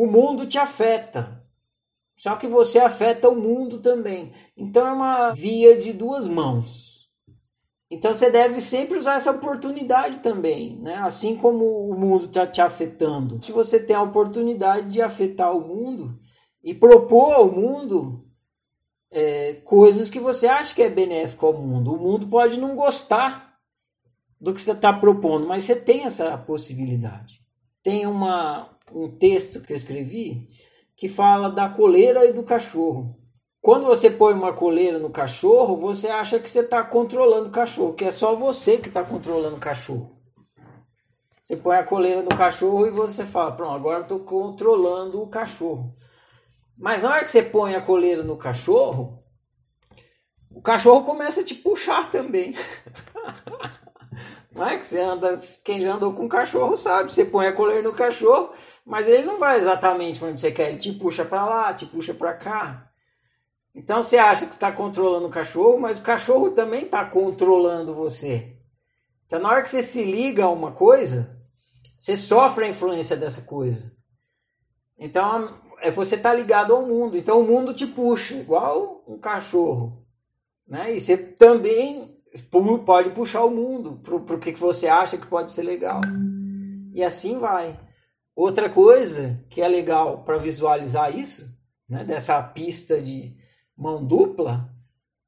o mundo te afeta. Só que você afeta o mundo também. Então é uma via de duas mãos. Então você deve sempre usar essa oportunidade também, né? Assim como o mundo está te afetando. Se você tem a oportunidade de afetar o mundo e propor ao mundo é, coisas que você acha que é benéfico ao mundo. O mundo pode não gostar do que você está propondo, mas você tem essa possibilidade. Tem uma, um texto que eu escrevi que fala da coleira e do cachorro. Quando você põe uma coleira no cachorro, você acha que você está controlando o cachorro, que é só você que está controlando o cachorro. Você põe a coleira no cachorro e você fala: Pronto, agora estou controlando o cachorro. Mas na hora que você põe a coleira no cachorro, o cachorro começa a te puxar também. Não é que você anda, quem já andou com cachorro sabe, você põe a coleira no cachorro, mas ele não vai exatamente onde você quer, ele te puxa para lá, te puxa para cá. Então você acha que está controlando o cachorro, mas o cachorro também está controlando você. Então na hora que você se liga a uma coisa, você sofre a influência dessa coisa. Então é você tá ligado ao mundo. Então o mundo te puxa, igual um cachorro. Né? E você também pode puxar o mundo para o que você acha que pode ser legal. E assim vai. Outra coisa que é legal para visualizar isso, né, dessa pista de mão dupla,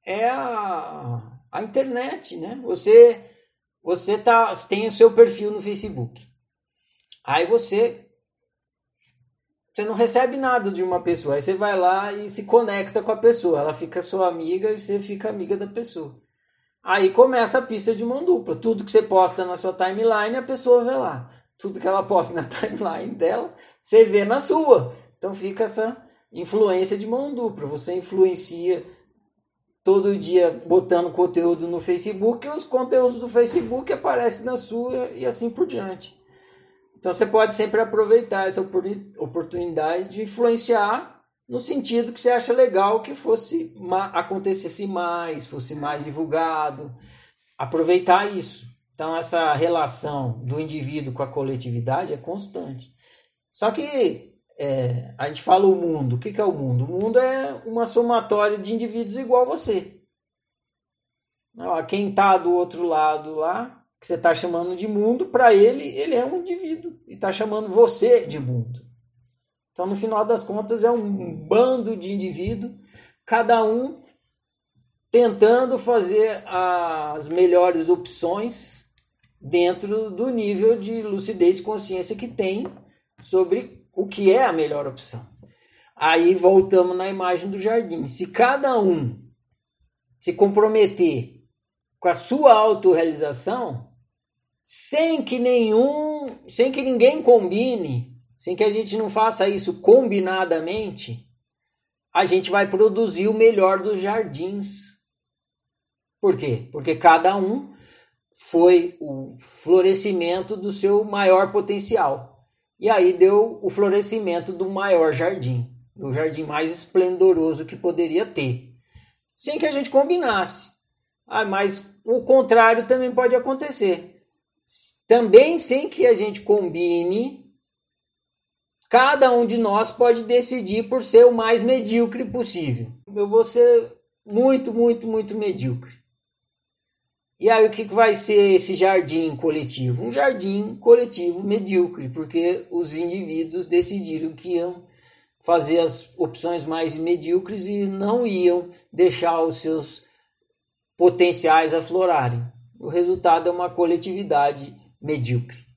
é a, a internet. Né? Você, você tá, tem o seu perfil no Facebook. Aí você você não recebe nada de uma pessoa. Aí você vai lá e se conecta com a pessoa. Ela fica sua amiga e você fica amiga da pessoa. Aí começa a pista de mão dupla. Tudo que você posta na sua timeline, a pessoa vê lá. Tudo que ela posta na timeline dela, você vê na sua. Então fica essa influência de mão dupla. Você influencia todo dia botando conteúdo no Facebook e os conteúdos do Facebook aparecem na sua e assim por diante. Então você pode sempre aproveitar essa oportunidade de influenciar no sentido que você acha legal que fosse acontecesse mais, fosse mais divulgado, aproveitar isso. Então essa relação do indivíduo com a coletividade é constante. Só que é, a gente fala o mundo. O que, que é o mundo? O mundo é uma somatória de indivíduos igual a você. Quem está do outro lado lá que você está chamando de mundo, para ele, ele é um indivíduo e está chamando você de mundo. Então, no final das contas, é um bando de indivíduos, cada um tentando fazer as melhores opções dentro do nível de lucidez e consciência que tem sobre o que é a melhor opção. Aí voltamos na imagem do jardim. Se cada um se comprometer com a sua autorrealização, sem que nenhum, sem que ninguém combine, sem que a gente não faça isso combinadamente, a gente vai produzir o melhor dos jardins. Por quê? Porque cada um foi o florescimento do seu maior potencial. E aí deu o florescimento do maior jardim, do jardim mais esplendoroso que poderia ter. Sem que a gente combinasse. Ah, mas o contrário também pode acontecer também sem que a gente combine, cada um de nós pode decidir por ser o mais medíocre possível. Eu vou ser muito, muito, muito medíocre. E aí o que vai ser esse jardim coletivo? Um jardim coletivo medíocre, porque os indivíduos decidiram que iam fazer as opções mais medíocres e não iam deixar os seus potenciais aflorarem. O resultado é uma coletividade medíocre.